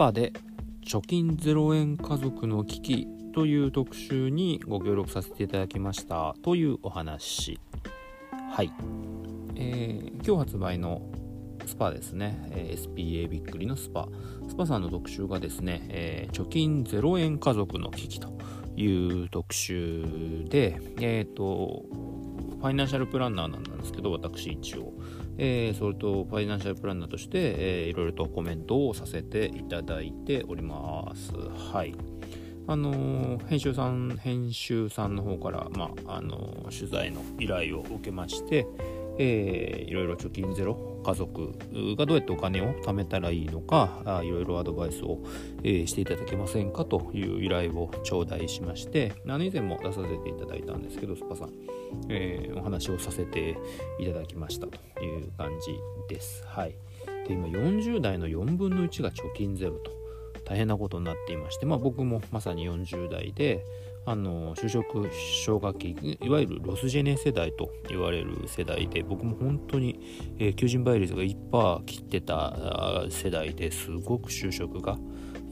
パで貯金0円家族の危機という特集にご協力させていただきましたというお話。はい、えー、今日発売の SPA ですね、え、SPA びっくりの SPA。SPA さんの特集がですね、えー、貯金0円家族の危機という特集でえっ、ー、とファイナンシャルプランナーなんですけど私一応。えー、それとファイナンシャルプランナーとして、えー、いろいろとコメントをさせていただいております。はい。あのー、編集さん、編集さんの方から、まあ、あのー、取材の依頼を受けまして、えー、いろいろ貯金ゼロ家族がどうやってお金を貯めたらいいのかいろいろアドバイスを、え、していただけませんかという依頼を頂戴しましてあの以前も出させていただいたんですけどスパさん、えー、お話をさせていただきましたという感じです。はい、で今40代の4分の1が貯金ゼロと大変なことになっていまして、まあ、僕もまさに40代であの就職奨学金いわゆるロスジェネ世代と言われる世代で僕も本当に、えー、求人倍率が1%切ってた世代ですごく就職が、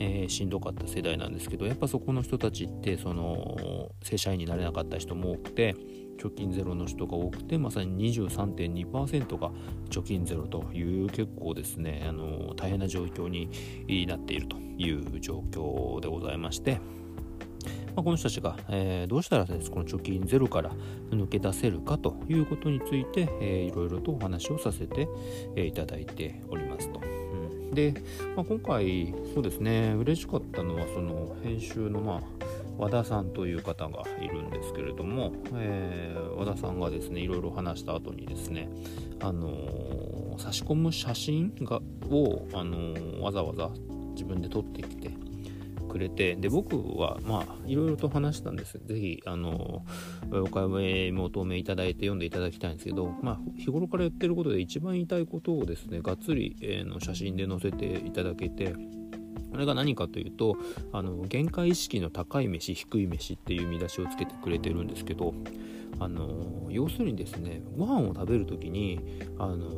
えー、しんどかった世代なんですけどやっぱそこの人たちってその正社員になれなかった人も多くて貯金ゼロの人が多くてまさに23.2%が貯金ゼロという結構ですねあの大変な状況になっているという状況でございまして。まあ、この人たちが、えー、どうしたらです、この貯金ゼロから抜け出せるかということについて、えー、いろいろとお話をさせて、えー、いただいておりますと。で、まあ、今回、そうですね、嬉しかったのは、その編集の、まあ、和田さんという方がいるんですけれども、えー、和田さんがですねいろいろ話した後にですね、あのー、差し込む写真がを、あのー、わざわざ自分で撮ってきてれてで僕はまあいろいろと話したんですぜひあのお買い求めいただいて読んでいただきたいんですけど、まあ、日頃からやってることで一番言いたいことをですねがっつり、えー、の写真で載せていただけてこれが何かというとあの限界意識の高い飯低い飯っていう見出しをつけてくれてるんですけどあの要するにですねご飯を食べる時にあの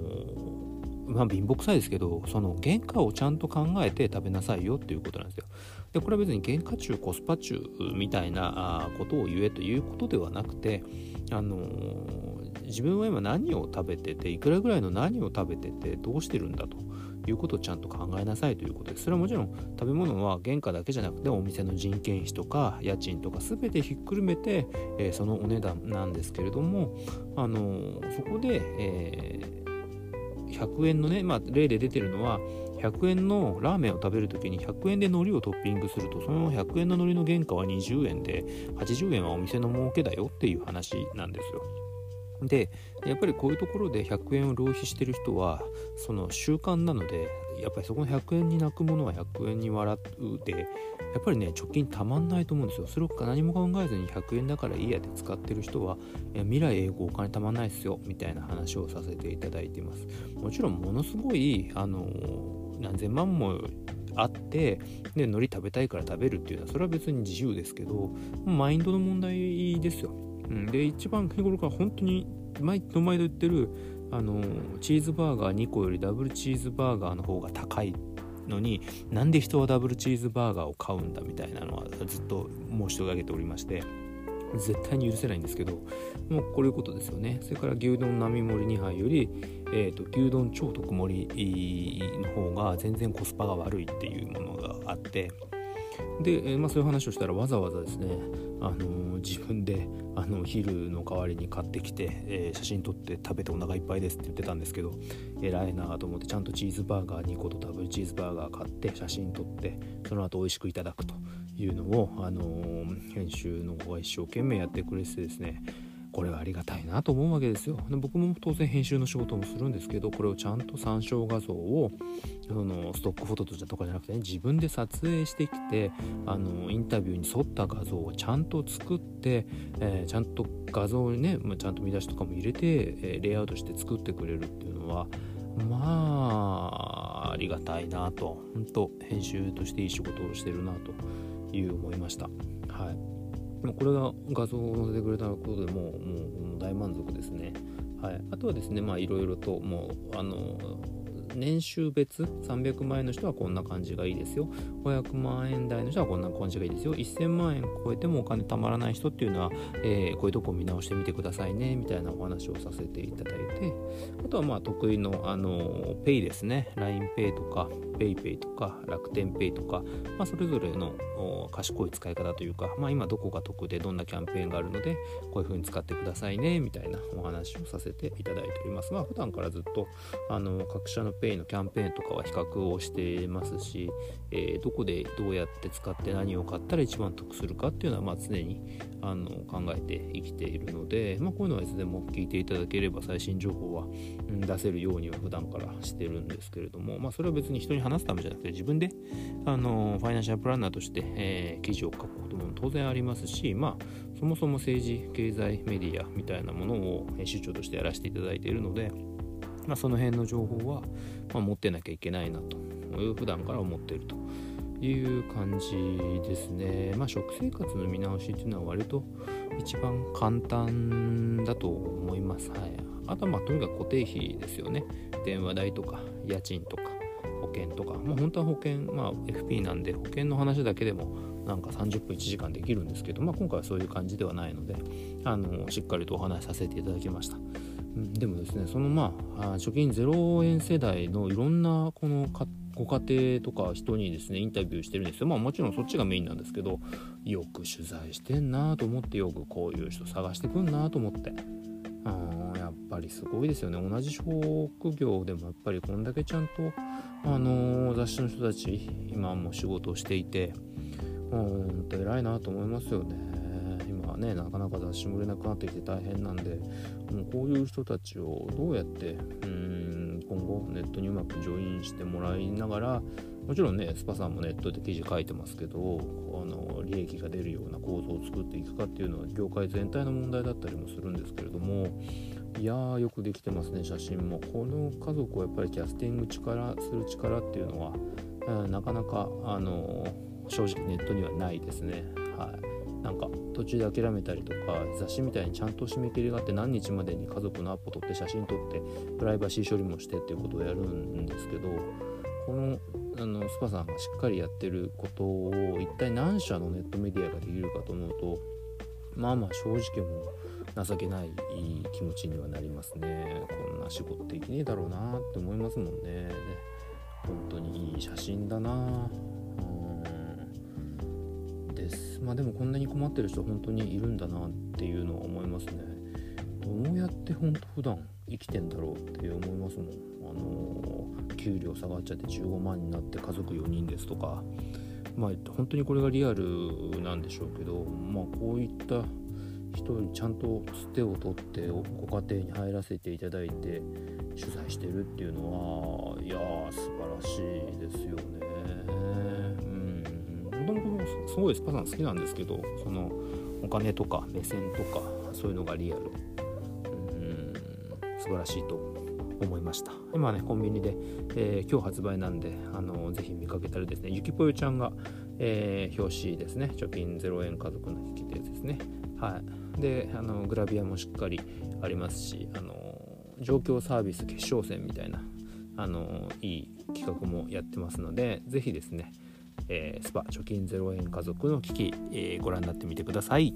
まあ貧乏くさいですけどその原価をちゃんと考えて食べなさいよっていうことなんですよ。でこれは別に原価中コスパ中みたいなことを言えということではなくてあのー、自分は今何を食べてていくらぐらいの何を食べててどうしてるんだということをちゃんと考えなさいということです。それはもちろん食べ物は原価だけじゃなくてお店の人件費とか家賃とか全てひっくるめて、えー、そのお値段なんですけれどもあのー、そこで、え100円のね、まあ、例で出てるのは100円のラーメンを食べるときに100円で海苔をトッピングするとその100円の海苔の原価は20円で80円はお店の儲けだよっていう話なんですよ。でやっぱりこういうところで100円を浪費してる人はその習慣なのでやっぱりそこの100円に泣くものは100円に笑うでやっぱりね貯金たまんないと思うんですよそれを何も考えずに100円だからいいやって使ってる人は未来英語お金たまんないですよみたいな話をさせていただいていますもちろんものすごいあの何千万もあってで海苔食べたいから食べるっていうのはそれは別に自由ですけどマインドの問題ですよ。うん、で一番日頃から本当に毎度毎度言ってるあのチーズバーガー2個よりダブルチーズバーガーの方が高いのになんで人はダブルチーズバーガーを買うんだみたいなのはずっと申し上げておりまして絶対に許せないんですけどもうこういうことですよね。それから牛丼並盛り2杯より、えーと、牛丼超特盛りの方が全然コスパが悪いっていうものがあってで、え、まあ、そういう話をしたらわざわざですねあの自分であの昼の代わりに買ってきて、えー、写真撮って食べてお腹いっぱいですって言ってたんですけど偉いなと思ってちゃんとチーズバーガー2個とダブルチーズバーガー買って写真撮ってその後美味しくいただくと。いうのを、あのー、編集の方が一生懸命やってくれてですねこれはありがたいなと思うわけですよ。で僕も当然編集の仕事もするんですけどこれをちゃんと参照画像をそのストックフォトとかじゃなくてね自分で撮影してきてあのインタビューに沿った画像をちゃんと作って、えー、ちゃんと画像にね、まあ、ちゃんと見出しとかも入れて、えー、レイアウトして作ってくれるっていうのはまあありがたいなと。本当編集としていい仕事をしてるなと。いう思いました。はい。これが画像を載せてくれたことでもうもう大満足ですね。はい、あとはですね、まあいろいろともうあの年収別？300万円の人はこんな感じがいいですよ。500万円台の人はこんな感じがいいですよ。1000万円超えてもお金貯まらない人っていうのは、えー、こういうとこ見直してみてくださいね。みたいなお話をさせていただいて。あとはまあ得意のあのペイですね。LINEPay とか PayPay とか楽天 Pay とか、まあ、それぞれの賢い使い方というか、まあ、今どこが得でどんなキャンペーンがあるのでこういう風に使ってくださいね。みたいなお話をさせていただいております。まあ普段からずっとあの各社の Pay のキャンペーンとかは比較をしてますし、えー、どこでどうやって使って何を買ったら一番得するかっていうのはまあ常にあの考えて生きているので、まあ、こういうのはいつでも聞いていただければ最新情報は、出せるようには普段からしてるんですけれども、まあ、それは別に人に話すためじゃなくて自分であのファイナンシャルプランナーとして、えー、記事を書くことも当然ありますし、まあ、そもそも政治経済メディアみたいなものを出張としてやらせていただいているので、まあ、その辺の情報は、ま、持ってなきゃいけないなと普段から思っているという感じですね。まあ、食生活の見直しっていうのは割と一番簡単だと思います。はい、あとはまあとにかく固定費ですよね。電話代とか家賃とか保険とか、もう本当は保険、まあ、FP なんで保険の話だけでもなんか30分1時間できるんですけど、まあ、今回はそういう感じではないのであのしっかりとお話しさせていただきました。でもですねそのまあ貯金0円世代のいろんなこのご家庭とか人にですねインタビューしてるんですよ。まあもちろんそっちがメインなんですけどよく取材してんなと思ってよくこういう人探してくんなと思って。あやっぱりすごいですよね。同じ職業でもやっぱりこんだけちゃんとあのー、雑誌の人たち今も仕事をしていてほんと偉いなと思いますよね。ねなかなか雑誌も売れなくなってきて大変なんでもうこういう人たちをどうやってうん今後ネットにうまくジョインしてもらいながらもちろんねスパさんもネットで記事書いてますけどあの利益が出るような構造を作っていくかっていうのは業界全体の問題だったりもするんですけれどもいやーよくできてますね写真も。この家族をやっぱりキャスティング力する力っていうのは、なかなかあの正直ネットにはないですね。はい。なんか途中で諦めたりとか雑誌みたいにちゃんと締め切りがあって何日までに家族のアポ取って写真撮ってプライバシー処理もしてっていうことをやるんですけどこのあのスパさんがしっかりやってることを一体何社のネットメディアができるかと思うとまあまあ正直もう情けない気持ちにはなりますね。こんな仕事できねえだろうなって思いますもんね。本当にいい写真だな。まあでもこんなに困ってる人本当にいるんだなっていうのは思いますね。どうやって本当普段生きてんだろうって思いますもん。あのー、給料下がっちゃって15万になって家族4人ですとか。まあ本当にこれがリアルなんでしょうけどまあこういった人にちゃんとつてを取ってご家庭に入らせていただいて取材してるっていうのはいやー素晴らしいですよね。すごいスパさん好きなんですけどそのお金とか目線とかそういうのがリアル。うん素晴らしいと思いました。今ねコンビニで、えー、今日発売なんであのぜひ見かけたらですねゆきぽよちゃんが、えー、表紙ですね。貯金0円家族の引き手ですね。はい。であのグラビアもしっかりありますしあの状況サービス決勝戦みたいなあのいい企画もやってますのでぜひですねえー、スパ貯金0円家族の危機、えー、ご覧になってみてください。